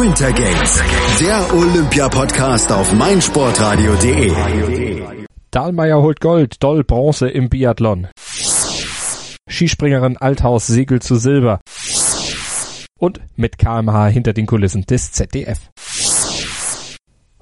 Winter Games, der Olympia-Podcast auf meinsportradio.de. Dahlmeier holt Gold, Doll Bronze im Biathlon. Skispringerin Althaus segelt zu Silber. Und mit KMH hinter den Kulissen des ZDF.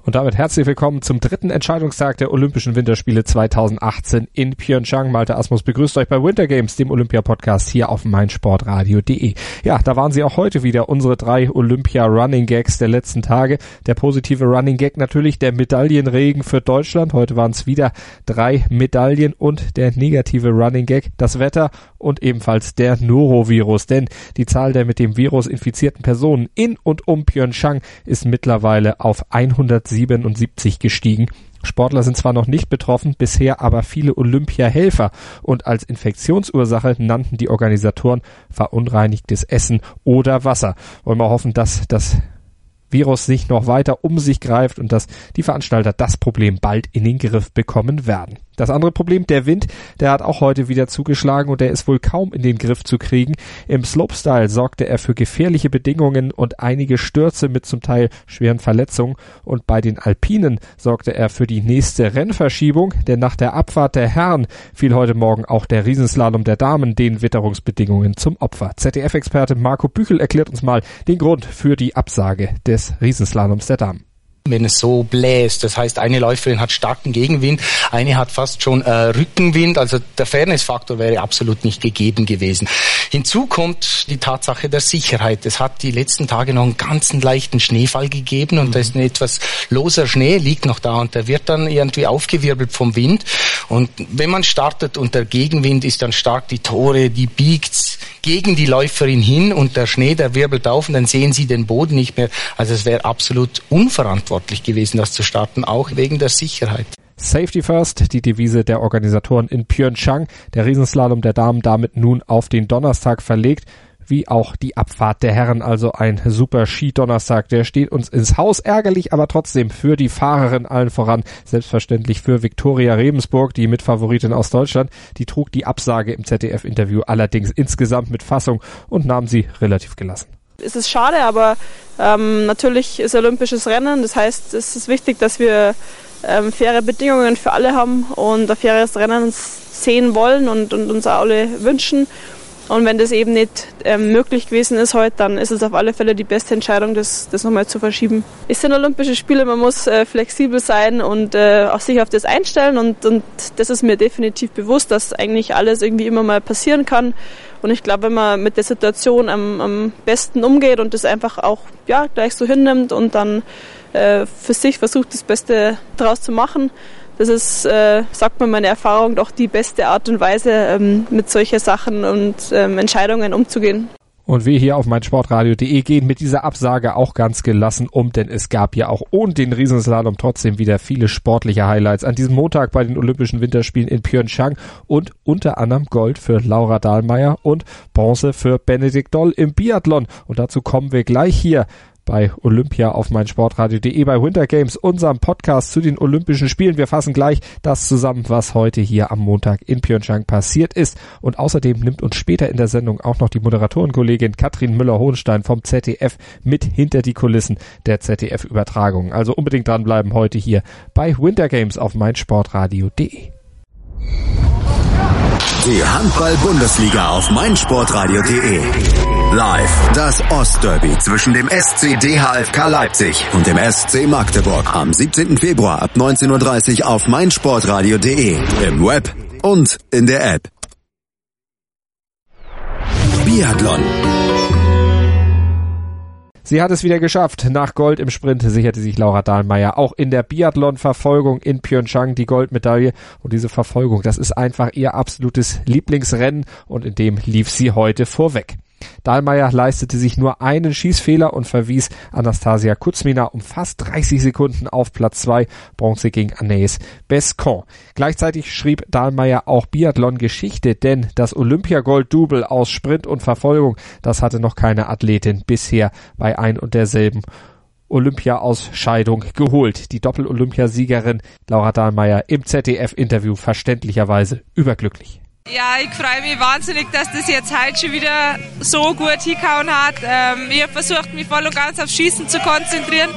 Und damit herzlich willkommen zum dritten Entscheidungstag der Olympischen Winterspiele 2018 in Pyeongchang. Malte Asmus begrüßt euch bei Winter Games, dem Olympia-Podcast hier auf meinsportradio.de. Ja, da waren sie auch heute wieder, unsere drei Olympia-Running Gags der letzten Tage. Der positive Running Gag natürlich der Medaillenregen für Deutschland. Heute waren es wieder drei Medaillen und der negative Running Gag, das Wetter und ebenfalls der Norovirus. Denn die Zahl der mit dem Virus infizierten Personen in und um Pyeongchang ist mittlerweile auf 100 177 gestiegen. Sportler sind zwar noch nicht betroffen, bisher aber viele Olympiahelfer und als Infektionsursache nannten die Organisatoren verunreinigtes Essen oder Wasser. Wollen wir hoffen, dass das Virus sich noch weiter um sich greift und dass die Veranstalter das Problem bald in den Griff bekommen werden. Das andere Problem, der Wind, der hat auch heute wieder zugeschlagen und der ist wohl kaum in den Griff zu kriegen. Im Slopestyle sorgte er für gefährliche Bedingungen und einige Stürze mit zum Teil schweren Verletzungen und bei den Alpinen sorgte er für die nächste Rennverschiebung, denn nach der Abfahrt der Herren fiel heute Morgen auch der Riesenslalom der Damen den Witterungsbedingungen zum Opfer. ZDF-Experte Marco Büchel erklärt uns mal den Grund für die Absage des Riesenslaloms der Damen wenn es so bläst. Das heißt, eine Läuferin hat starken Gegenwind, eine hat fast schon äh, Rückenwind. Also der Fairness-Faktor wäre absolut nicht gegeben gewesen. Hinzu kommt die Tatsache der Sicherheit. Es hat die letzten Tage noch einen ganzen leichten Schneefall gegeben und mhm. da ist ein etwas loser Schnee, liegt noch da und der wird dann irgendwie aufgewirbelt vom Wind. Und wenn man startet und der Gegenwind ist dann stark, die Tore, die biegt gegen die Läuferin hin und der Schnee, der wirbelt auf und dann sehen sie den Boden nicht mehr. Also es wäre absolut unverantwortlich gewesen, das zu starten, auch wegen der Sicherheit. Safety First, die Devise der Organisatoren in Pyeongchang. Der Riesenslalom der Damen damit nun auf den Donnerstag verlegt wie auch die Abfahrt der Herren. Also ein super Skidonnerstag. Der steht uns ins Haus. Ärgerlich, aber trotzdem für die Fahrerin allen voran. Selbstverständlich für Viktoria Rebensburg, die Mitfavoritin aus Deutschland. Die trug die Absage im ZDF-Interview allerdings insgesamt mit Fassung und nahm sie relativ gelassen. Es ist schade, aber ähm, natürlich ist olympisches Rennen. Das heißt, es ist wichtig, dass wir ähm, faire Bedingungen für alle haben und ein faires Rennen sehen wollen und, und uns alle wünschen. Und wenn das eben nicht ähm, möglich gewesen ist heute, dann ist es auf alle Fälle die beste Entscheidung, das, das nochmal zu verschieben. Es sind Olympische Spiele, man muss äh, flexibel sein und äh, auch sich auf das einstellen und, und das ist mir definitiv bewusst, dass eigentlich alles irgendwie immer mal passieren kann. Und ich glaube, wenn man mit der Situation am, am besten umgeht und das einfach auch ja, gleich so hinnimmt und dann äh, für sich versucht, das Beste daraus zu machen, das ist, äh, sagt mir meine Erfahrung, doch die beste Art und Weise, ähm, mit solchen Sachen und ähm, Entscheidungen umzugehen. Und wir hier auf meinsportradio.de gehen mit dieser Absage auch ganz gelassen um, denn es gab ja auch ohne den Riesenslalom trotzdem wieder viele sportliche Highlights an diesem Montag bei den Olympischen Winterspielen in Pyeongchang und unter anderem Gold für Laura Dahlmeier und Bronze für Benedikt Doll im Biathlon. Und dazu kommen wir gleich hier bei Olympia auf meinsportradio.de bei Winter Games, unserem Podcast zu den Olympischen Spielen. Wir fassen gleich das zusammen, was heute hier am Montag in Pyeongchang passiert ist. Und außerdem nimmt uns später in der Sendung auch noch die Moderatorenkollegin Katrin Müller-Hohenstein vom ZDF mit hinter die Kulissen der ZDF-Übertragung. Also unbedingt dranbleiben heute hier bei Winter Games auf meinsportradio.de. Die Handball-Bundesliga auf meinsportradio.de. Live das Ostderby zwischen dem SC DHFK Leipzig und dem SC Magdeburg am 17. Februar ab 19.30 Uhr auf meinsportradio.de, im Web und in der App. Biathlon Sie hat es wieder geschafft. Nach Gold im Sprint sicherte sich Laura Dahlmeier auch in der Biathlon-Verfolgung in Pyeongchang die Goldmedaille. Und diese Verfolgung, das ist einfach ihr absolutes Lieblingsrennen und in dem lief sie heute vorweg. Dahlmeier leistete sich nur einen Schießfehler und verwies Anastasia Kuzmina um fast 30 Sekunden auf Platz 2, Bronze gegen Anaïs Bescon. Gleichzeitig schrieb Dahlmeier auch Biathlon-Geschichte, denn das Olympiagold-Double aus Sprint und Verfolgung, das hatte noch keine Athletin bisher bei ein und derselben Olympia-Ausscheidung geholt. Die Doppel-Olympiasiegerin Laura Dahlmeier im ZDF-Interview verständlicherweise überglücklich. Ja, ich freue mich wahnsinnig, dass das jetzt heute schon wieder so gut hingehauen hat. Ähm, ich habe versucht, mich voll und ganz aufs Schießen zu konzentrieren.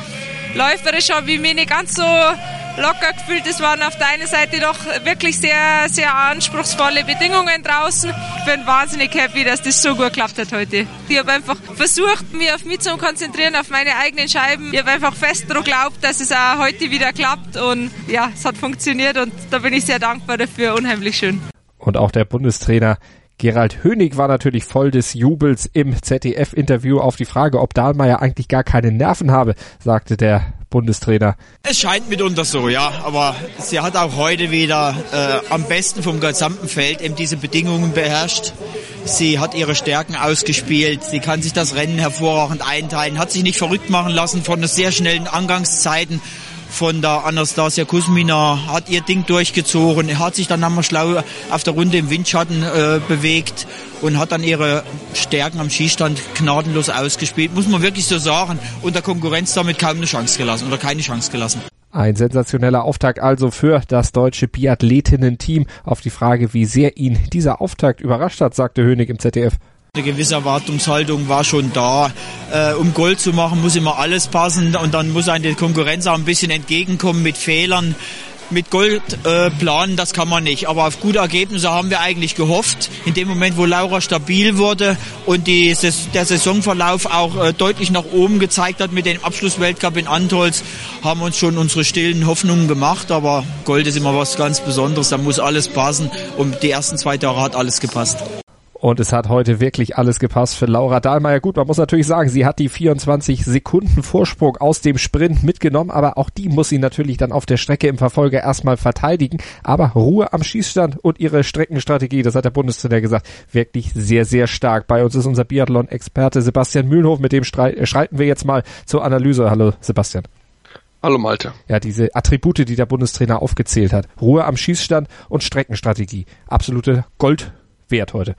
Läuferisch habe ich mich nicht ganz so locker gefühlt. Es waren auf der einen Seite doch wirklich sehr, sehr anspruchsvolle Bedingungen draußen. Ich bin wahnsinnig happy, dass das so gut geklappt hat heute. Ich habe einfach versucht, mich auf mich zu konzentrieren, auf meine eigenen Scheiben. Ich habe einfach fest daran geglaubt, dass es auch heute wieder klappt und ja, es hat funktioniert und da bin ich sehr dankbar dafür. Unheimlich schön. Und auch der Bundestrainer Gerald Hönig war natürlich voll des Jubels im ZDF-Interview auf die Frage, ob Dahlmeier eigentlich gar keine Nerven habe, sagte der Bundestrainer. Es scheint mitunter so, ja, aber sie hat auch heute wieder äh, am besten vom gesamten Feld eben diese Bedingungen beherrscht. Sie hat ihre Stärken ausgespielt, sie kann sich das Rennen hervorragend einteilen, hat sich nicht verrückt machen lassen von sehr schnellen Angangszeiten von der Anastasia Kusmina, hat ihr Ding durchgezogen, hat sich dann einmal schlau auf der Runde im Windschatten äh, bewegt und hat dann ihre Stärken am Schießstand gnadenlos ausgespielt, muss man wirklich so sagen, und der Konkurrenz damit kaum eine Chance gelassen oder keine Chance gelassen. Ein sensationeller Auftakt also für das deutsche Biathletinnen-Team. Auf die Frage, wie sehr ihn dieser Auftakt überrascht hat, sagte Hönig im ZDF. Eine gewisse Erwartungshaltung war schon da. Äh, um Gold zu machen, muss immer alles passen und dann muss einem die Konkurrenz auch ein bisschen entgegenkommen mit Fehlern. Mit Gold äh, planen, das kann man nicht. Aber auf gute Ergebnisse haben wir eigentlich gehofft. In dem Moment, wo Laura stabil wurde und die, der Saisonverlauf auch äh, deutlich nach oben gezeigt hat mit dem Abschlussweltcup in Antolz, haben uns schon unsere stillen Hoffnungen gemacht. Aber Gold ist immer was ganz Besonderes. Da muss alles passen. Und die ersten zwei Tage hat alles gepasst. Und es hat heute wirklich alles gepasst für Laura Dahlmeier. Gut, man muss natürlich sagen, sie hat die 24 Sekunden Vorsprung aus dem Sprint mitgenommen, aber auch die muss sie natürlich dann auf der Strecke im Verfolger erstmal verteidigen. Aber Ruhe am Schießstand und ihre Streckenstrategie, das hat der Bundestrainer gesagt, wirklich sehr, sehr stark. Bei uns ist unser Biathlon-Experte Sebastian Mühlenhof, mit dem äh, schreiten wir jetzt mal zur Analyse. Hallo Sebastian. Hallo Malte. Ja, diese Attribute, die der Bundestrainer aufgezählt hat. Ruhe am Schießstand und Streckenstrategie. Absolute Gold wert heute.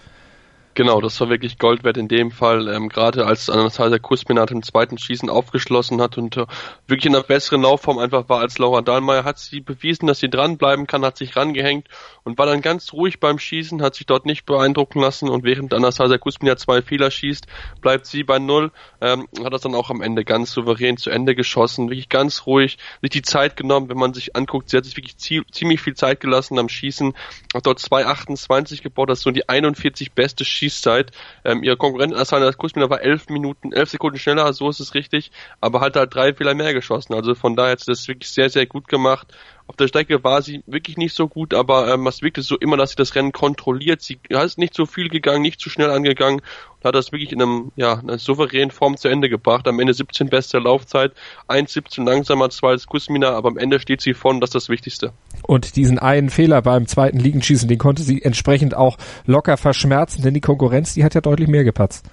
Genau, das war wirklich Gold wert in dem Fall, ähm, gerade als Anastasia Kusminat im zweiten Schießen aufgeschlossen hat und äh, wirklich in einer besseren Laufform einfach war als Laura Dahlmeier, hat sie bewiesen, dass sie dranbleiben kann, hat sich rangehängt und war dann ganz ruhig beim Schießen, hat sich dort nicht beeindrucken lassen und während Anastasia Kusminat zwei Fehler schießt, bleibt sie bei Null, ähm, hat das dann auch am Ende ganz souverän zu Ende geschossen, wirklich ganz ruhig, sich die Zeit genommen, wenn man sich anguckt, sie hat sich wirklich ziemlich viel Zeit gelassen am Schießen, hat dort 2,28 gebaut, das ist so die 41 beste Schießen Schießzeit. Ähm, ihr Konkurrent Asana Kusmina war elf Minuten, elf Sekunden schneller, so ist es richtig, aber hat halt drei Fehler mehr geschossen. Also von daher hat sie das wirklich sehr, sehr gut gemacht. Auf der Strecke war sie wirklich nicht so gut, aber ähm, es wirkte so immer, dass sie das Rennen kontrolliert. Sie ist nicht so viel gegangen, nicht zu schnell angegangen und hat das wirklich in einem, ja, einer souveränen Form zu Ende gebracht. Am Ende 17 beste Laufzeit, 1,17 langsamer, zwei als Kusmina, aber am Ende steht sie vorn, das ist das Wichtigste. Und diesen einen Fehler beim zweiten Liegenschießen, den konnte sie entsprechend auch locker verschmerzen, denn die Konkurrenz, die hat ja deutlich mehr gepatzt.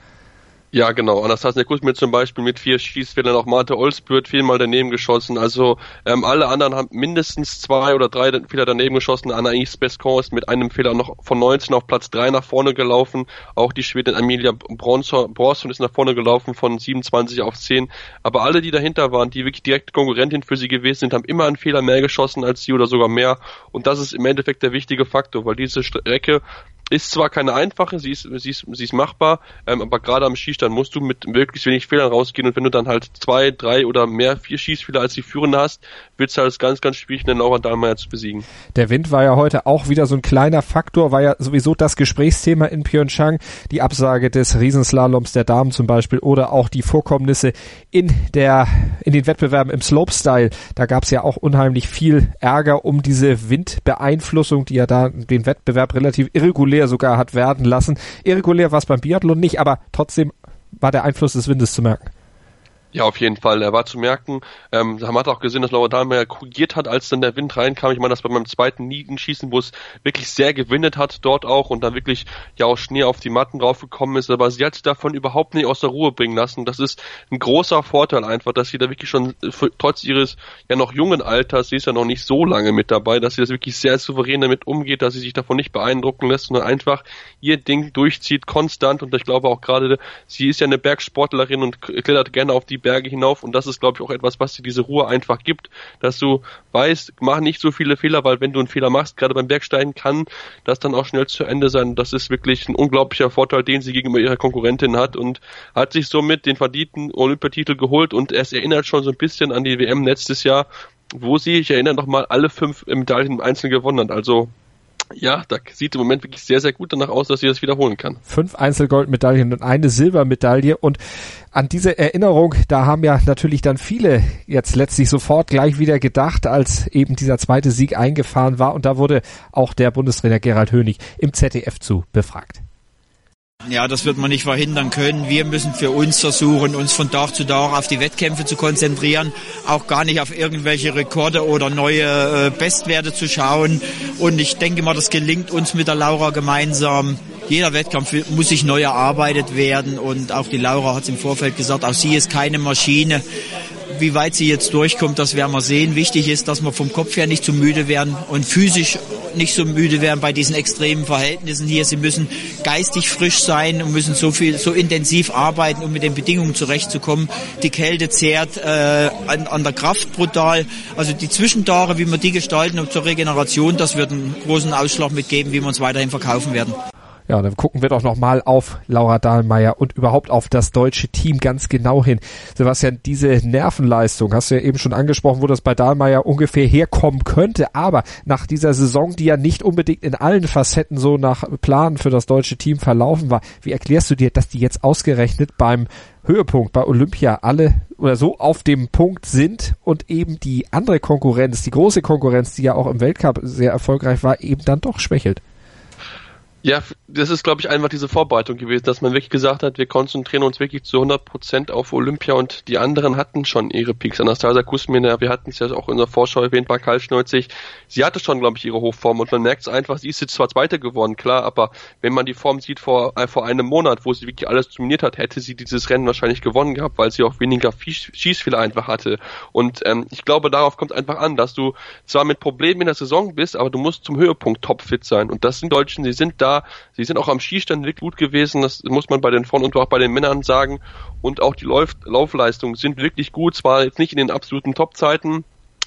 Ja, genau. Anastasia Kuzmic zum Beispiel mit vier Schießfehlern, auch Marte Olsbürt viermal daneben geschossen. Also ähm, alle anderen haben mindestens zwei oder drei Fehler daneben geschossen. Anaïs Bescon ist mit einem Fehler noch von 19 auf Platz 3 nach vorne gelaufen. Auch die Schwedin Amelia Bronson ist nach vorne gelaufen von 27 auf 10. Aber alle, die dahinter waren, die wirklich direkt Konkurrentin für sie gewesen sind, haben immer einen Fehler mehr geschossen als sie oder sogar mehr. Und das ist im Endeffekt der wichtige Faktor, weil diese Strecke ist zwar keine einfache, sie ist, sie ist, sie ist machbar, ähm, aber gerade am Schießstand musst du mit möglichst wenig Fehlern rausgehen und wenn du dann halt zwei, drei oder mehr, vier Schießfehler als die Führende hast, wird es halt ganz, ganz schwierig, den Laura Dahlmeier zu besiegen. Der Wind war ja heute auch wieder so ein kleiner Faktor, war ja sowieso das Gesprächsthema in Pyeongchang, die Absage des Riesenslaloms der Damen zum Beispiel oder auch die Vorkommnisse in der, in den Wettbewerben im Slopestyle. Da gab es ja auch unheimlich viel Ärger um diese Windbeeinflussung, die ja da den Wettbewerb relativ irregulär irregulär sogar hat werden lassen. Irregulär war es beim Biathlon nicht, aber trotzdem war der Einfluss des Windes zu merken. Ja, auf jeden Fall. Er war zu merken. Ähm, man hat auch gesehen, dass Laura Dahlmeier korrigiert hat, als dann der Wind reinkam. Ich meine, das bei meinem zweiten Niegenschießen, wo es wirklich sehr gewindet hat dort auch und dann wirklich ja auch Schnee auf die Matten draufgekommen ist. Aber sie hat sich davon überhaupt nicht aus der Ruhe bringen lassen. Das ist ein großer Vorteil einfach, dass sie da wirklich schon trotz ihres ja noch jungen Alters, sie ist ja noch nicht so lange mit dabei, dass sie das wirklich sehr souverän damit umgeht, dass sie sich davon nicht beeindrucken lässt, sondern einfach ihr Ding durchzieht, konstant. Und ich glaube auch gerade, sie ist ja eine Bergsportlerin und klettert gerne auf die Berge hinauf und das ist, glaube ich, auch etwas, was dir diese Ruhe einfach gibt, dass du weißt, mach nicht so viele Fehler, weil wenn du einen Fehler machst, gerade beim Bergsteigen, kann das dann auch schnell zu Ende sein. Das ist wirklich ein unglaublicher Vorteil, den sie gegenüber ihrer Konkurrentin hat und hat sich somit den verdienten Olympiatitel geholt und es erinnert schon so ein bisschen an die WM letztes Jahr, wo sie, ich erinnere noch mal, alle fünf Medaillen im Einzelnen gewonnen hat. Also ja, da sieht im Moment wirklich sehr, sehr gut danach aus, dass sie das wiederholen kann. Fünf Einzelgoldmedaillen und eine Silbermedaille und an diese Erinnerung, da haben ja natürlich dann viele jetzt letztlich sofort gleich wieder gedacht, als eben dieser zweite Sieg eingefahren war und da wurde auch der Bundestrainer Gerald Hönig im ZDF zu befragt. Ja, das wird man nicht verhindern können. Wir müssen für uns versuchen, uns von Tag zu Tag auf die Wettkämpfe zu konzentrieren, auch gar nicht auf irgendwelche Rekorde oder neue äh, Bestwerte zu schauen. Und ich denke mal, das gelingt uns mit der Laura gemeinsam. Jeder Wettkampf muss sich neu erarbeitet werden und auch die Laura hat es im Vorfeld gesagt, auch sie ist keine Maschine. Wie weit sie jetzt durchkommt, das werden wir sehen. Wichtig ist, dass wir vom Kopf her nicht zu müde werden und physisch nicht so müde werden bei diesen extremen Verhältnissen hier. Sie müssen geistig frisch sein und müssen so viel, so intensiv arbeiten, um mit den Bedingungen zurechtzukommen. Die Kälte zehrt äh, an, an der Kraft brutal. Also die Zwischentage, wie wir die gestalten und zur Regeneration, das wird einen großen Ausschlag mitgeben, wie wir uns weiterhin verkaufen werden. Ja, dann gucken wir doch nochmal auf Laura Dahlmeier und überhaupt auf das deutsche Team ganz genau hin. Sebastian, diese Nervenleistung, hast du ja eben schon angesprochen, wo das bei Dahlmeier ungefähr herkommen könnte, aber nach dieser Saison, die ja nicht unbedingt in allen Facetten so nach Plan für das deutsche Team verlaufen war, wie erklärst du dir, dass die jetzt ausgerechnet beim Höhepunkt bei Olympia alle oder so auf dem Punkt sind und eben die andere Konkurrenz, die große Konkurrenz, die ja auch im Weltcup sehr erfolgreich war, eben dann doch schwächelt? Ja, das ist, glaube ich, einfach diese Vorbereitung gewesen, dass man wirklich gesagt hat, wir konzentrieren uns wirklich zu 100 Prozent auf Olympia und die anderen hatten schon ihre Peaks. Anastasia Kusmina, wir hatten es ja auch in der Vorschau erwähnt, bei Karl Schneuzig, sie hatte schon, glaube ich, ihre Hochform und man merkt es einfach, sie ist jetzt zwar Zweite geworden, klar, aber wenn man die Form sieht vor, äh, vor einem Monat, wo sie wirklich alles dominiert hat, hätte sie dieses Rennen wahrscheinlich gewonnen gehabt, weil sie auch weniger Schießfehler einfach hatte. Und ähm, ich glaube, darauf kommt einfach an, dass du zwar mit Problemen in der Saison bist, aber du musst zum Höhepunkt topfit sein. Und das sind Deutschen, die sind da Sie sind auch am Skistand wirklich gut gewesen, das muss man bei den Frauen und auch bei den Männern sagen. Und auch die Lauf Laufleistungen sind wirklich gut, zwar jetzt nicht in den absoluten Topzeiten,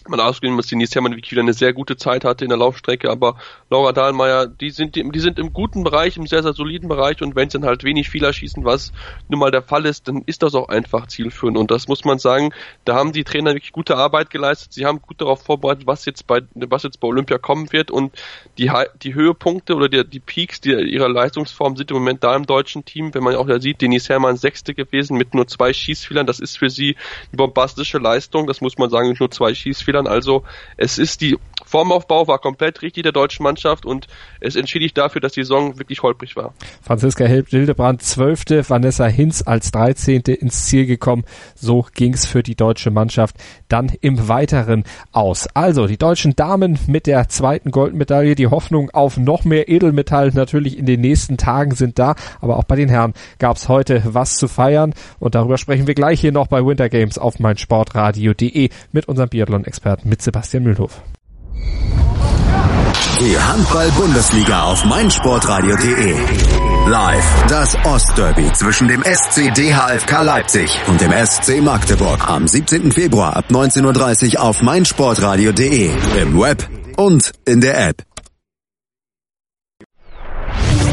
man ausgehen muss, Herrmann wirklich wieder eine sehr gute Zeit hatte in der Laufstrecke, aber Laura Dahlmeier, die sind, die, sind im guten Bereich, im sehr, sehr soliden Bereich. Und wenn sie dann halt wenig Fehler schießen, was nun mal der Fall ist, dann ist das auch einfach zielführend. Und das muss man sagen, da haben die Trainer wirklich gute Arbeit geleistet, sie haben gut darauf vorbereitet, was jetzt bei, was jetzt bei Olympia kommen wird. Und die, die Höhepunkte oder die, die Peaks die, ihrer Leistungsform sind im Moment da im deutschen Team, wenn man auch da sieht, Denise Herrmann Sechste gewesen mit nur zwei Schießfehlern, das ist für sie eine bombastische Leistung, das muss man sagen, nur zwei Schießfehler Fehlern. Also es ist die Formaufbau war komplett richtig der deutschen Mannschaft und es entschädigt dafür, dass die Saison wirklich holprig war. Franziska Hildebrand zwölfte, Vanessa Hinz als dreizehnte ins Ziel gekommen. So ging's für die deutsche Mannschaft dann im Weiteren aus. Also die deutschen Damen mit der zweiten Goldmedaille. Die Hoffnung auf noch mehr Edelmetall natürlich in den nächsten Tagen sind da. Aber auch bei den Herren gab's heute was zu feiern und darüber sprechen wir gleich hier noch bei Winter Games auf meinsportradio.de mit unserem Biathlon-Experten mit Sebastian Mühlhoff. Die Handball-Bundesliga auf meinsportradio.de. Live das Ostderby zwischen dem SC DHFK Leipzig und dem SC Magdeburg am 17. Februar ab 19.30 Uhr auf meinsportradio.de. Im Web und in der App.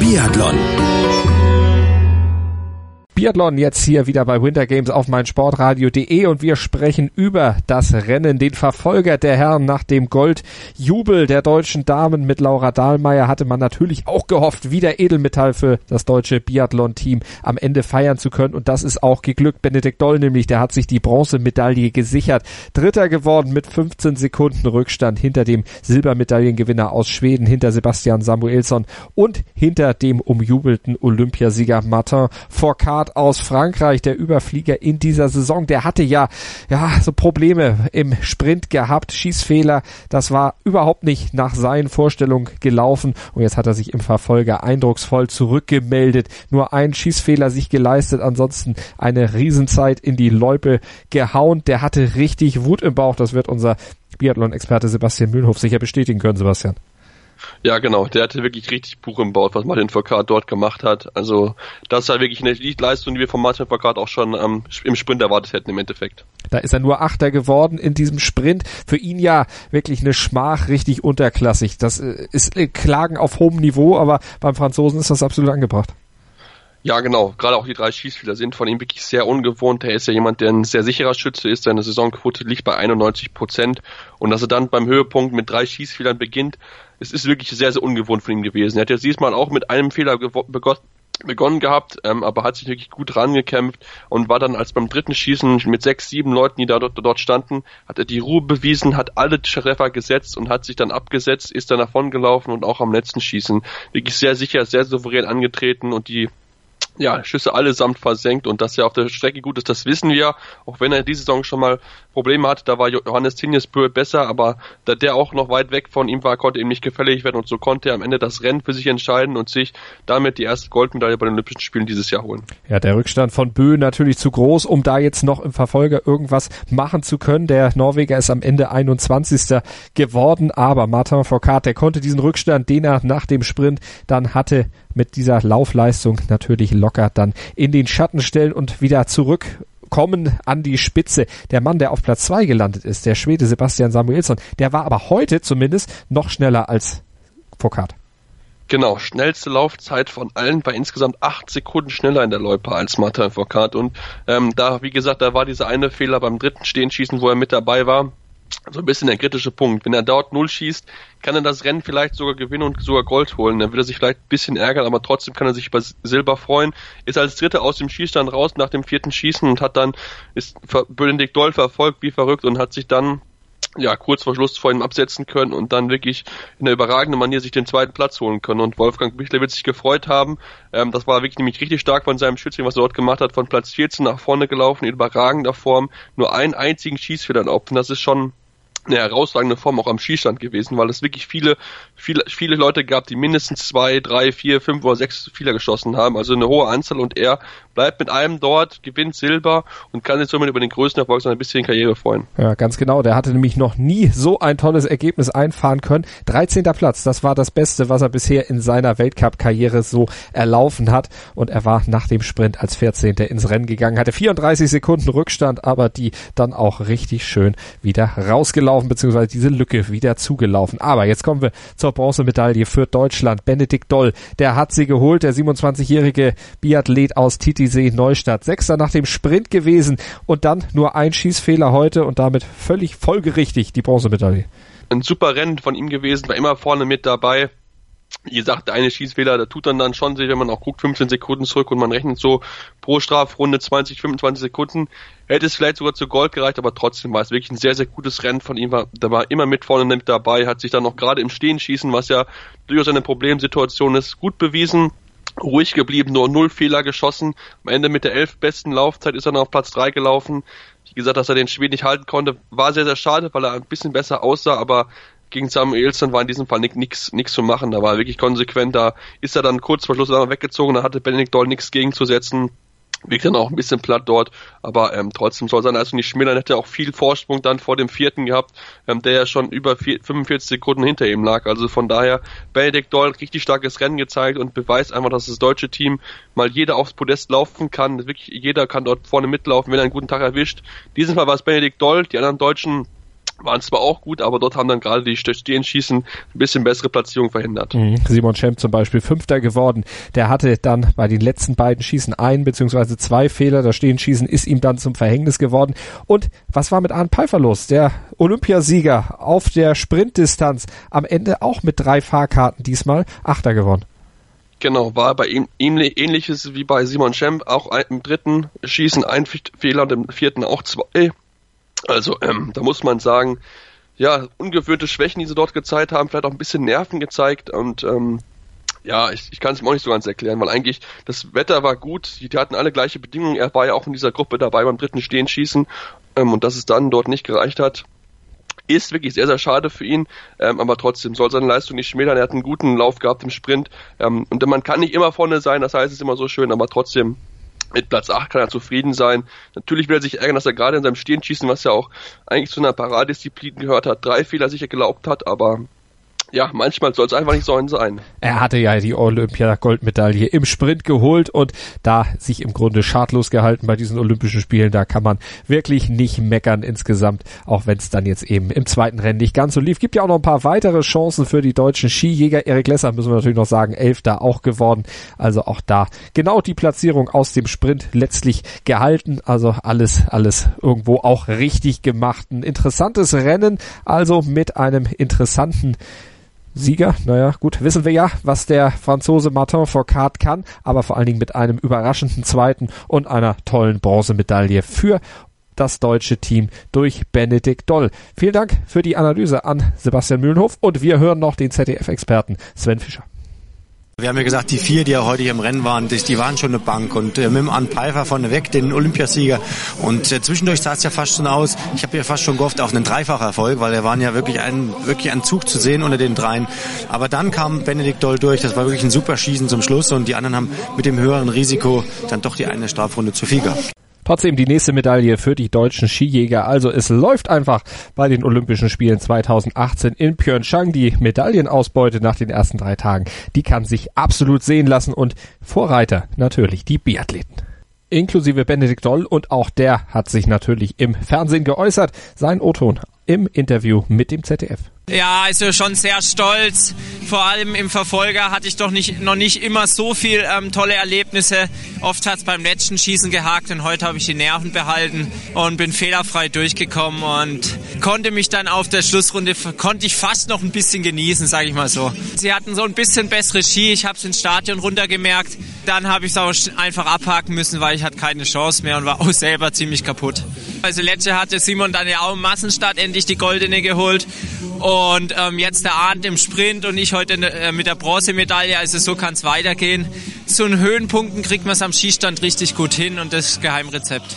Biathlon Biathlon jetzt hier wieder bei Winter Games auf meinsportradio.de und wir sprechen über das Rennen, den Verfolger der Herren nach dem Goldjubel der deutschen Damen mit Laura Dahlmeier hatte man natürlich auch gehofft, wieder Edelmetall für das deutsche Biathlon-Team am Ende feiern zu können und das ist auch geglückt. Benedikt Doll nämlich, der hat sich die Bronzemedaille gesichert. Dritter geworden mit 15 Sekunden Rückstand hinter dem Silbermedaillengewinner aus Schweden, hinter Sebastian Samuelsson und hinter dem umjubelten Olympiasieger Martin Fourcade Start aus Frankreich, der Überflieger in dieser Saison. Der hatte ja, ja, so Probleme im Sprint gehabt, Schießfehler. Das war überhaupt nicht nach seinen Vorstellungen gelaufen. Und jetzt hat er sich im Verfolger eindrucksvoll zurückgemeldet. Nur ein Schießfehler sich geleistet. Ansonsten eine Riesenzeit in die Loipe gehauen. Der hatte richtig Wut im Bauch. Das wird unser Biathlon-Experte Sebastian Mühlhoff sicher bestätigen können, Sebastian. Ja, genau. Der hatte wirklich richtig Buch im Bauch, was Martin Foucault dort gemacht hat. Also, das war wirklich eine Leistung, die wir von Martin Foucault auch schon ähm, im Sprint erwartet hätten im Endeffekt. Da ist er nur Achter geworden in diesem Sprint. Für ihn ja wirklich eine Schmach, richtig unterklassig. Das äh, ist äh, Klagen auf hohem Niveau, aber beim Franzosen ist das absolut angebracht. Ja, genau. Gerade auch die drei Schießfehler sind von ihm wirklich sehr ungewohnt. Er ist ja jemand, der ein sehr sicherer Schütze ist. Seine Saisonquote liegt bei 91 Prozent. Und dass er dann beim Höhepunkt mit drei Schießfehlern beginnt, es ist wirklich sehr, sehr ungewohnt von ihm gewesen. Er hat jetzt diesmal auch mit einem Fehler begonnen gehabt, ähm, aber hat sich wirklich gut rangekämpft und war dann als beim dritten Schießen mit sechs, sieben Leuten, die da dort, dort standen, hat er die Ruhe bewiesen, hat alle Treffer gesetzt und hat sich dann abgesetzt, ist dann davon gelaufen und auch am letzten Schießen wirklich sehr sicher, sehr souverän angetreten und die ja, Schüsse allesamt versenkt und dass er auf der Strecke gut ist, das wissen wir. Auch wenn er diese Saison schon mal Probleme hatte, da war Johannes Tinjesbö besser, aber da der auch noch weit weg von ihm war, konnte ihm nicht gefällig werden und so konnte er am Ende das Rennen für sich entscheiden und sich damit die erste Goldmedaille bei den Olympischen Spielen dieses Jahr holen. Ja, der Rückstand von Bö natürlich zu groß, um da jetzt noch im Verfolger irgendwas machen zu können. Der Norweger ist am Ende 21. geworden, aber Martin Foucault, der konnte diesen Rückstand, den er nach dem Sprint dann hatte, mit dieser Laufleistung natürlich locker dann in den Schatten stellen und wieder zurück kommen an die Spitze. Der Mann, der auf Platz zwei gelandet ist, der Schwede Sebastian Samuelsson, der war aber heute zumindest noch schneller als Foucault. Genau, schnellste Laufzeit von allen war insgesamt acht Sekunden schneller in der Loipe als Martin Foucault. Und ähm, da, wie gesagt, da war dieser eine Fehler beim dritten Stehenschießen, wo er mit dabei war so ein bisschen der kritische Punkt. Wenn er dort null schießt, kann er das Rennen vielleicht sogar gewinnen und sogar Gold holen. Dann wird er sich vielleicht ein bisschen ärgern, aber trotzdem kann er sich über Silber freuen. Ist als Dritter aus dem Schießstand raus nach dem vierten Schießen und hat dann, ist Benedikt Doll verfolgt wie verrückt und hat sich dann ja, kurz vor Schluss vor ihm absetzen können und dann wirklich in einer überragenden Manier sich den zweiten Platz holen können. Und Wolfgang Bichler wird sich gefreut haben. Ähm, das war wirklich nämlich richtig stark von seinem Schützling, was er dort gemacht hat, von Platz 14 nach vorne gelaufen, in überragender Form, nur einen einzigen Schießfehler. Und das ist schon eine herausragende Form auch am Schießstand gewesen, weil es wirklich viele, viele, viele Leute gab, die mindestens zwei, drei, vier, fünf oder sechs Fehler geschossen haben, also eine hohe Anzahl und er bleibt mit einem dort, gewinnt Silber und kann sich somit über den größten Erfolg seiner bisherigen Karriere freuen. Ja, ganz genau. Der hatte nämlich noch nie so ein tolles Ergebnis einfahren können. 13. Platz, das war das Beste, was er bisher in seiner Weltcup-Karriere so erlaufen hat und er war nach dem Sprint als 14. ins Rennen gegangen, hatte 34 Sekunden Rückstand, aber die dann auch richtig schön wieder rausgelaufen zugelaufen, beziehungsweise diese Lücke wieder zugelaufen. Aber jetzt kommen wir zur Bronzemedaille für Deutschland. Benedikt Doll, der hat sie geholt, der 27-jährige Biathlet aus Titisee Neustadt. Sechster nach dem Sprint gewesen und dann nur ein Schießfehler heute und damit völlig folgerichtig die Bronzemedaille. Ein super Rennen von ihm gewesen, war immer vorne mit dabei wie gesagt, der eine Schießfehler, da tut dann dann schon sich, wenn man auch guckt, 15 Sekunden zurück und man rechnet so pro Strafrunde 20, 25 Sekunden, hätte es vielleicht sogar zu Gold gereicht, aber trotzdem war es wirklich ein sehr, sehr gutes Rennen von ihm. War, da war immer mit vorne mit dabei, hat sich dann noch gerade im Stehen schießen, was ja durchaus eine Problemsituation ist, gut bewiesen ruhig geblieben, nur null Fehler geschossen. Am Ende mit der elf besten Laufzeit ist er noch auf Platz drei gelaufen. Wie gesagt, dass er den Schweden nicht halten konnte, war sehr, sehr schade, weil er ein bisschen besser aussah, aber gegen Samuelson war in diesem Fall nichts nichts zu machen. Da war er wirklich konsequent. Da ist er dann kurz vor Schluss weggezogen. Da hatte Benedikt Doll nichts gegenzusetzen. Wirkt dann auch ein bisschen platt dort, aber ähm, trotzdem soll sein also nicht schmälern. Hätte auch viel Vorsprung dann vor dem vierten gehabt, ähm, der ja schon über vier, 45 Sekunden hinter ihm lag. Also von daher, Benedikt Doll richtig starkes Rennen gezeigt und beweist einfach, dass das deutsche Team mal jeder aufs Podest laufen kann. Wirklich jeder kann dort vorne mitlaufen, wenn er einen guten Tag erwischt. In diesem Fall war es Benedikt Doll, die anderen Deutschen waren zwar auch gut, aber dort haben dann gerade die Stehenschießen ein bisschen bessere Platzierung verhindert. Mhm. Simon Schemp zum Beispiel Fünfter geworden. Der hatte dann bei den letzten beiden Schießen ein beziehungsweise zwei Fehler. Das Stehenschießen ist ihm dann zum Verhängnis geworden. Und was war mit Arndt Pfeiffer los? Der Olympiasieger auf der Sprintdistanz. Am Ende auch mit drei Fahrkarten diesmal Achter geworden. Genau, war bei ihm ähnliches wie bei Simon Schemp, auch im dritten Schießen ein Fehler und im vierten auch zwei. Also ähm, da muss man sagen, ja, ungewöhnte Schwächen, die sie dort gezeigt haben, vielleicht auch ein bisschen Nerven gezeigt und ähm, ja, ich, ich kann es mir auch nicht so ganz erklären, weil eigentlich das Wetter war gut, die, die hatten alle gleiche Bedingungen, er war ja auch in dieser Gruppe dabei beim dritten Stehenschießen ähm, und dass es dann dort nicht gereicht hat, ist wirklich sehr, sehr schade für ihn, ähm, aber trotzdem soll seine Leistung nicht schmälern, er hat einen guten Lauf gehabt im Sprint ähm, und man kann nicht immer vorne sein, das heißt es ist immer so schön, aber trotzdem mit Platz 8 kann er zufrieden sein. Natürlich will er sich ärgern, dass er gerade in seinem Stehenschießen, was ja auch eigentlich zu einer Paradisziplin gehört hat, drei Fehler sicher gelaubt hat, aber Ja, manchmal soll es einfach nicht so sein. Er hatte ja die Olympia-Goldmedaille im Sprint geholt und da sich im Grunde schadlos gehalten bei diesen Olympischen Spielen. Da kann man wirklich nicht meckern insgesamt, auch wenn es dann jetzt eben im zweiten Rennen nicht ganz so lief. Gibt ja auch noch ein paar weitere Chancen für die deutschen Skijäger. Erik Lesser müssen wir natürlich noch sagen, Elfter auch geworden. Also auch da genau die Platzierung aus dem Sprint letztlich gehalten. Also alles, alles irgendwo auch richtig gemacht. Ein interessantes Rennen, also mit einem interessanten Sieger, naja, gut, wissen wir ja, was der Franzose Martin Fourcade kann, aber vor allen Dingen mit einem überraschenden zweiten und einer tollen Bronzemedaille für das deutsche Team durch Benedikt Doll. Vielen Dank für die Analyse an Sebastian Mühlenhof und wir hören noch den ZDF-Experten Sven Fischer. Wir haben ja gesagt, die vier, die ja heute hier im Rennen waren, die, waren schon eine Bank. Und äh, mit dem Ann Pfeiffer vorneweg, den Olympiasieger. Und äh, zwischendurch sah es ja fast schon aus. Ich habe ja fast schon gehofft auf einen Dreifacherfolg, weil er waren ja wirklich ein, wirklich ein Zug zu sehen unter den dreien. Aber dann kam Benedikt Doll durch. Das war wirklich ein super Schießen zum Schluss. Und die anderen haben mit dem höheren Risiko dann doch die eine Strafrunde zu viel gehabt. Trotzdem die nächste Medaille für die deutschen Skijäger. Also es läuft einfach bei den Olympischen Spielen 2018 in Pyeongchang. Die Medaillenausbeute nach den ersten drei Tagen, die kann sich absolut sehen lassen und Vorreiter natürlich die Biathleten inklusive Benedikt Doll und auch der hat sich natürlich im Fernsehen geäußert. Sein O-Ton im Interview mit dem ZDF. Ja, also schon sehr stolz. Vor allem im Verfolger hatte ich doch nicht, noch nicht immer so viel ähm, tolle Erlebnisse. Oft hat es beim letzten Schießen gehakt und heute habe ich die Nerven behalten und bin fehlerfrei durchgekommen und konnte mich dann auf der Schlussrunde, konnte ich fast noch ein bisschen genießen, sage ich mal so. Sie hatten so ein bisschen bessere Ski, ich habe es ins Stadion runtergemerkt. Dann habe ich es auch einfach abhaken müssen, weil ich hatte keine Chance mehr und war auch selber ziemlich kaputt. Also letzte hatte Simon dann ja auch im Massenstart endlich die goldene geholt und ähm, jetzt der Arndt im Sprint und ich heute äh, mit der Bronzemedaille. Also so kann es weitergehen. Zu den Höhenpunkten kriegt man es am Skistand richtig gut hin und das Geheimrezept.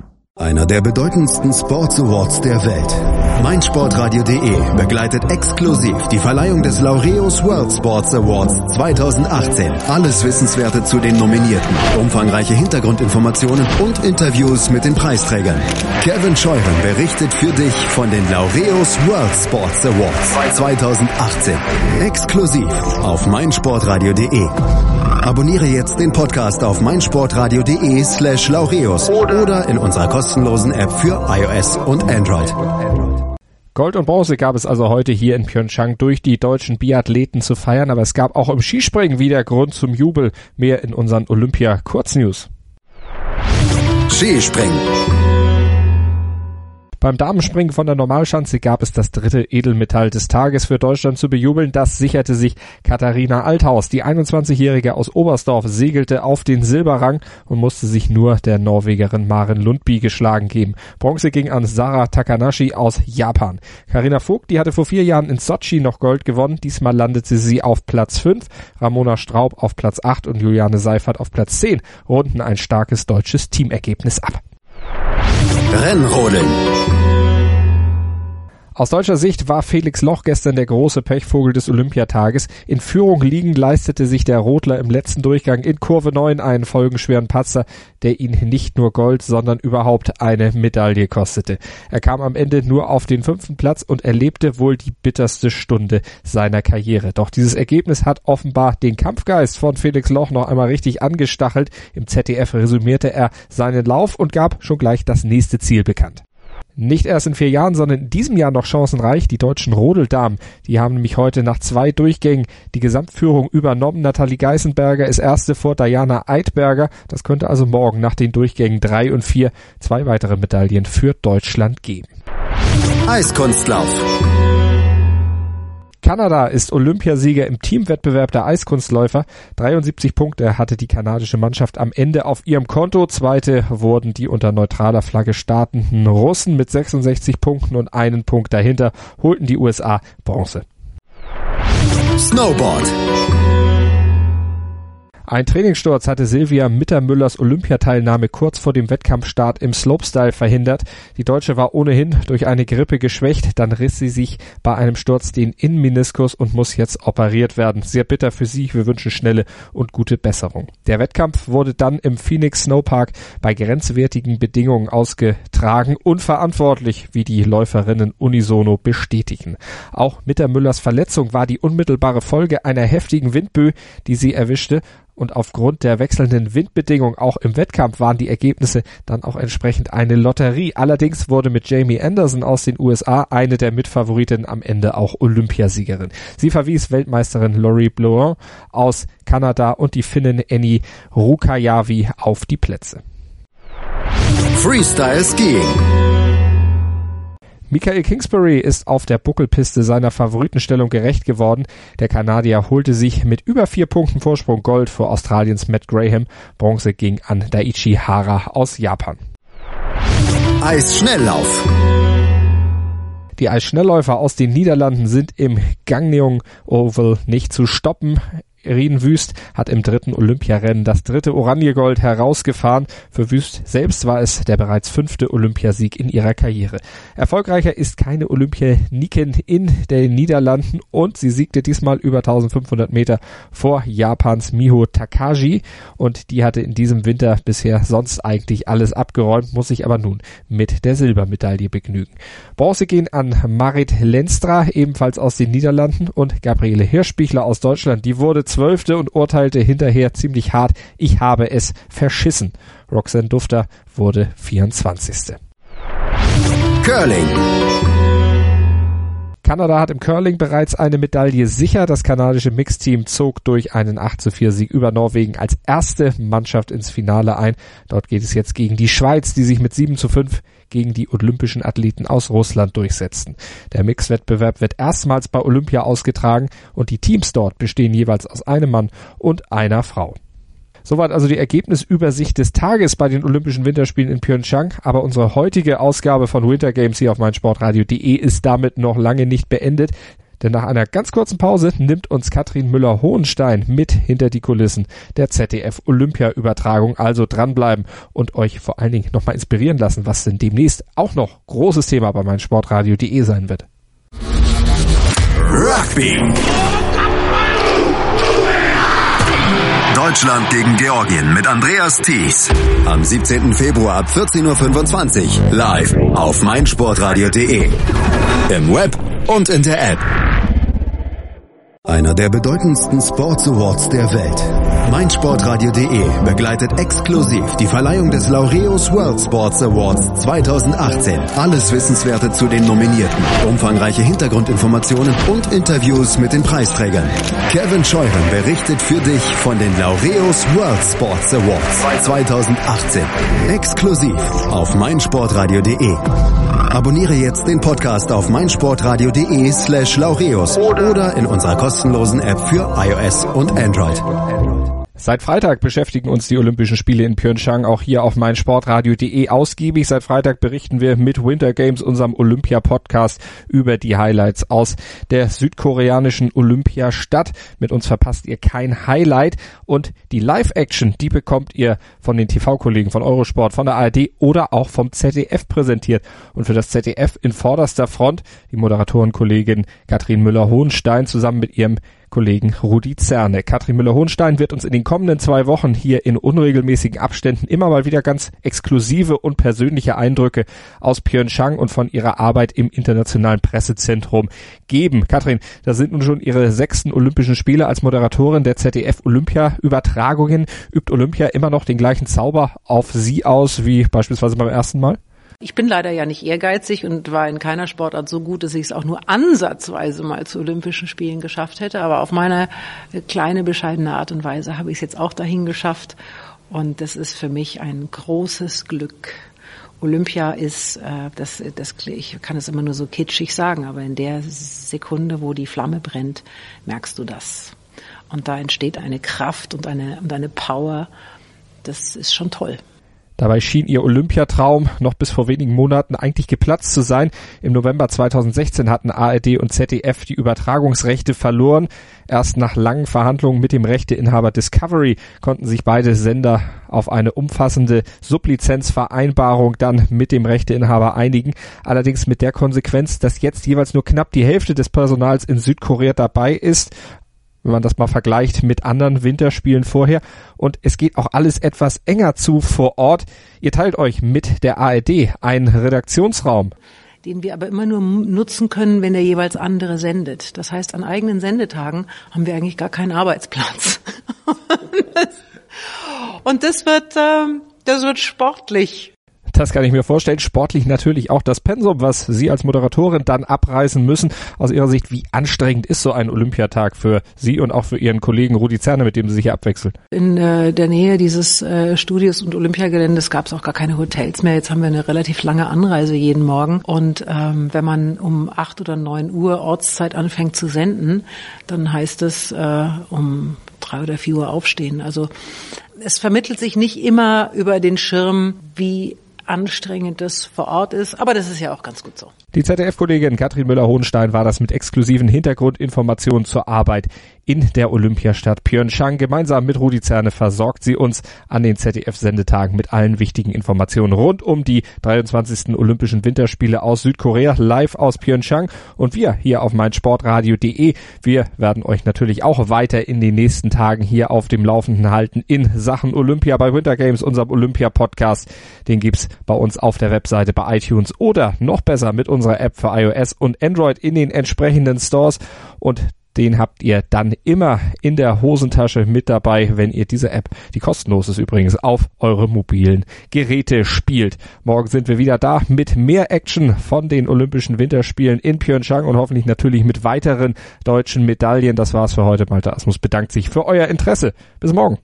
Einer der bedeutendsten Sports Awards der Welt. meinsportradio.de begleitet exklusiv die Verleihung des Laureus World Sports Awards 2018. Alles Wissenswerte zu den Nominierten, umfangreiche Hintergrundinformationen und Interviews mit den Preisträgern. Kevin Scheuren berichtet für dich von den Laureus World Sports Awards 2018. Exklusiv auf meinsportradio.de. Abonniere jetzt den Podcast auf meinsportradio.de slash laureus oder in unserer kostenlosen App für iOS und Android. Gold und Bronze gab es also heute hier in Pyeongchang durch die deutschen Biathleten zu feiern, aber es gab auch im Skispringen wieder Grund zum Jubel. Mehr in unseren Olympia Kurznews. Skispringen. Beim Damenspringen von der Normalschanze gab es das dritte Edelmetall des Tages für Deutschland zu bejubeln. Das sicherte sich Katharina Althaus. Die 21-Jährige aus Oberstdorf segelte auf den Silberrang und musste sich nur der Norwegerin Maren Lundby geschlagen geben. Bronze ging an Sarah Takanashi aus Japan. Karina Vogt, die hatte vor vier Jahren in Sochi noch Gold gewonnen. Diesmal landete sie auf Platz 5. Ramona Straub auf Platz 8 und Juliane Seifert auf Platz 10 runden ein starkes deutsches Teamergebnis ab. Rennrodeln. Aus deutscher Sicht war Felix Loch gestern der große Pechvogel des Olympiatages. In Führung liegend leistete sich der Rodler im letzten Durchgang in Kurve 9 einen folgenschweren Patzer, der ihn nicht nur Gold, sondern überhaupt eine Medaille kostete. Er kam am Ende nur auf den fünften Platz und erlebte wohl die bitterste Stunde seiner Karriere. Doch dieses Ergebnis hat offenbar den Kampfgeist von Felix Loch noch einmal richtig angestachelt. Im ZDF resümierte er seinen Lauf und gab schon gleich das nächste Ziel bekannt. Nicht erst in vier Jahren, sondern in diesem Jahr noch chancenreich. Die deutschen Rodeldamen, die haben nämlich heute nach zwei Durchgängen die Gesamtführung übernommen. Nathalie Geisenberger ist erste vor Diana Eidberger. Das könnte also morgen nach den Durchgängen drei und vier zwei weitere Medaillen für Deutschland geben. Eiskunstlauf. Kanada ist Olympiasieger im Teamwettbewerb der Eiskunstläufer. 73 Punkte hatte die kanadische Mannschaft am Ende auf ihrem Konto. Zweite wurden die unter neutraler Flagge startenden Russen mit 66 Punkten und einen Punkt dahinter holten die USA Bronze. Snowboard. Ein Trainingssturz hatte Silvia Mittermüllers Olympiateilnahme kurz vor dem Wettkampfstart im Slopestyle verhindert. Die Deutsche war ohnehin durch eine Grippe geschwächt, dann riss sie sich bei einem Sturz den Innenmeniskus und muss jetzt operiert werden. Sehr bitter für sie, wir wünschen schnelle und gute Besserung. Der Wettkampf wurde dann im Phoenix Snowpark bei grenzwertigen Bedingungen ausgetragen, unverantwortlich, wie die Läuferinnen unisono bestätigen. Auch Mittermüllers Verletzung war die unmittelbare Folge einer heftigen Windböe, die sie erwischte und aufgrund der wechselnden Windbedingungen auch im Wettkampf waren die Ergebnisse dann auch entsprechend eine Lotterie. Allerdings wurde mit Jamie Anderson aus den USA eine der Mitfavoriten am Ende auch Olympiasiegerin. Sie verwies Weltmeisterin Laurie Blouin aus Kanada und die Finnin Annie Rukajavi auf die Plätze. Freestyle Skiing Michael Kingsbury ist auf der Buckelpiste seiner Favoritenstellung gerecht geworden. Der Kanadier holte sich mit über vier Punkten Vorsprung Gold vor Australiens Matt Graham. Bronze ging an Daiichi Hara aus Japan. Eisschnelllauf. Die Eisschnellläufer aus den Niederlanden sind im Gangneung Oval nicht zu stoppen. Rien Wüst hat im dritten Olympiarennen das dritte Oranjegold herausgefahren. Für Wüst selbst war es der bereits fünfte Olympiasieg in ihrer Karriere. Erfolgreicher ist keine Olympianikin in den Niederlanden und sie siegte diesmal über 1500 Meter vor Japans Miho Takagi und die hatte in diesem Winter bisher sonst eigentlich alles abgeräumt, muss sich aber nun mit der Silbermedaille begnügen. Bronze gehen an Marit Lenstra, ebenfalls aus den Niederlanden und Gabriele Hirschbichler aus Deutschland. Die wurde Zwölfte und urteilte hinterher ziemlich hart, ich habe es verschissen. Roxanne Dufter wurde 24. Curling. Kanada hat im Curling bereits eine Medaille sicher. Das kanadische Mixteam zog durch einen 8 zu 4 Sieg über Norwegen als erste Mannschaft ins Finale ein. Dort geht es jetzt gegen die Schweiz, die sich mit 7 zu 5 gegen die olympischen Athleten aus Russland durchsetzten. Der Mixwettbewerb wird erstmals bei Olympia ausgetragen und die Teams dort bestehen jeweils aus einem Mann und einer Frau. Soweit also die Ergebnisübersicht des Tages bei den Olympischen Winterspielen in Pyeongchang. Aber unsere heutige Ausgabe von Winter Games hier auf meinsportradio.de ist damit noch lange nicht beendet. Denn nach einer ganz kurzen Pause nimmt uns Katrin Müller-Hohenstein mit hinter die Kulissen der ZDF Olympia-Übertragung. Also dranbleiben und euch vor allen Dingen nochmal inspirieren lassen, was denn demnächst auch noch großes Thema bei meinsportradio.de sein wird. Rugby. Deutschland gegen Georgien mit Andreas Thies. Am 17. Februar ab 14.25 Uhr live auf meinsportradio.de. Im Web und in der App. Einer der bedeutendsten Sports Awards der Welt. meinsportradio.de begleitet exklusiv die Verleihung des Laureus World Sports Awards 2018. Alles Wissenswerte zu den Nominierten, umfangreiche Hintergrundinformationen und Interviews mit den Preisträgern. Kevin Scheuren berichtet für dich von den Laureus World Sports Awards 2018. Exklusiv auf meinsportradio.de. Abonniere jetzt den Podcast auf meinsportradio.de slash laureus oder in unserer kostenlosen App für iOS und Android. Seit Freitag beschäftigen uns die Olympischen Spiele in Pyeongchang auch hier auf meinsportradio.de ausgiebig. Seit Freitag berichten wir mit Winter Games, unserem Olympia-Podcast, über die Highlights aus der südkoreanischen Olympiastadt. Mit uns verpasst ihr kein Highlight und die Live-Action, die bekommt ihr von den TV-Kollegen von Eurosport, von der ARD oder auch vom ZDF präsentiert. Und für das ZDF in vorderster Front die Moderatorenkollegin Katrin Müller-Hohenstein zusammen mit ihrem Kollegen Rudi Zerne. Katrin Müller-Hohenstein wird uns in den kommenden zwei Wochen hier in unregelmäßigen Abständen immer mal wieder ganz exklusive und persönliche Eindrücke aus Pyeongchang und von ihrer Arbeit im Internationalen Pressezentrum geben. Katrin, da sind nun schon ihre sechsten Olympischen Spiele als Moderatorin der ZDF Olympia Übertragungen. Übt Olympia immer noch den gleichen Zauber auf Sie aus wie beispielsweise beim ersten Mal? Ich bin leider ja nicht ehrgeizig und war in keiner Sportart so gut, dass ich es auch nur ansatzweise mal zu Olympischen Spielen geschafft hätte. Aber auf meine kleine, bescheidene Art und Weise habe ich es jetzt auch dahin geschafft. Und das ist für mich ein großes Glück. Olympia ist, äh, das, das, ich kann es immer nur so kitschig sagen, aber in der Sekunde, wo die Flamme brennt, merkst du das. Und da entsteht eine Kraft und eine, und eine Power. Das ist schon toll. Dabei schien ihr Olympiatraum noch bis vor wenigen Monaten eigentlich geplatzt zu sein. Im November 2016 hatten ARD und ZDF die Übertragungsrechte verloren. Erst nach langen Verhandlungen mit dem Rechteinhaber Discovery konnten sich beide Sender auf eine umfassende Sublizenzvereinbarung dann mit dem Rechteinhaber einigen. Allerdings mit der Konsequenz, dass jetzt jeweils nur knapp die Hälfte des Personals in Südkorea dabei ist wenn man das mal vergleicht mit anderen Winterspielen vorher. Und es geht auch alles etwas enger zu vor Ort. Ihr teilt euch mit der ARD einen Redaktionsraum den wir aber immer nur nutzen können, wenn der jeweils andere sendet. Das heißt, an eigenen Sendetagen haben wir eigentlich gar keinen Arbeitsplatz. Und das wird, ähm, das wird sportlich. Das kann ich mir vorstellen. Sportlich natürlich auch das Pensum, was Sie als Moderatorin dann abreißen müssen. Aus Ihrer Sicht, wie anstrengend ist so ein Olympiatag für Sie und auch für Ihren Kollegen Rudi Zerne, mit dem Sie sich hier abwechseln? In äh, der Nähe dieses äh, Studios und Olympiageländes gab es auch gar keine Hotels mehr. Jetzt haben wir eine relativ lange Anreise jeden Morgen. Und ähm, wenn man um acht oder neun Uhr Ortszeit anfängt zu senden, dann heißt es äh, um drei oder vier Uhr aufstehen. Also es vermittelt sich nicht immer über den Schirm, wie anstrengend das vor Ort ist. Aber das ist ja auch ganz gut so. Die ZDF-Kollegin Katrin Müller-Hohenstein war das mit exklusiven Hintergrundinformationen zur Arbeit in der Olympiastadt Pyeongchang. Gemeinsam mit Rudi Zerne versorgt sie uns an den ZDF-Sendetagen mit allen wichtigen Informationen rund um die 23. Olympischen Winterspiele aus Südkorea, live aus Pyeongchang. Und wir hier auf meinsportradio.de, wir werden euch natürlich auch weiter in den nächsten Tagen hier auf dem Laufenden halten in Sachen Olympia bei Winter Games, unserem Olympia-Podcast. Den gibt's bei uns auf der Webseite bei iTunes oder noch besser mit uns unserer App für iOS und Android in den entsprechenden Stores und den habt ihr dann immer in der Hosentasche mit dabei, wenn ihr diese App, die kostenlos ist übrigens, auf eure mobilen Geräte spielt. Morgen sind wir wieder da mit mehr Action von den Olympischen Winterspielen in Pyeongchang und hoffentlich natürlich mit weiteren deutschen Medaillen. Das war's für heute. Malte Asmus bedankt sich für euer Interesse. Bis morgen.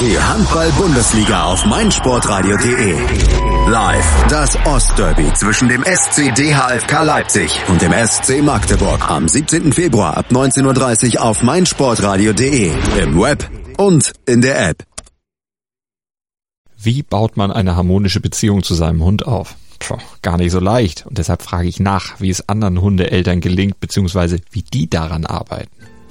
Die Handball-Bundesliga auf meinsportradio.de. Live das Ostderby zwischen dem SC DHFK Leipzig und dem SC Magdeburg am 17. Februar ab 19.30 Uhr auf meinsportradio.de. Im Web und in der App. Wie baut man eine harmonische Beziehung zu seinem Hund auf? Puh, gar nicht so leicht. Und deshalb frage ich nach, wie es anderen Hundeeltern gelingt, beziehungsweise wie die daran arbeiten.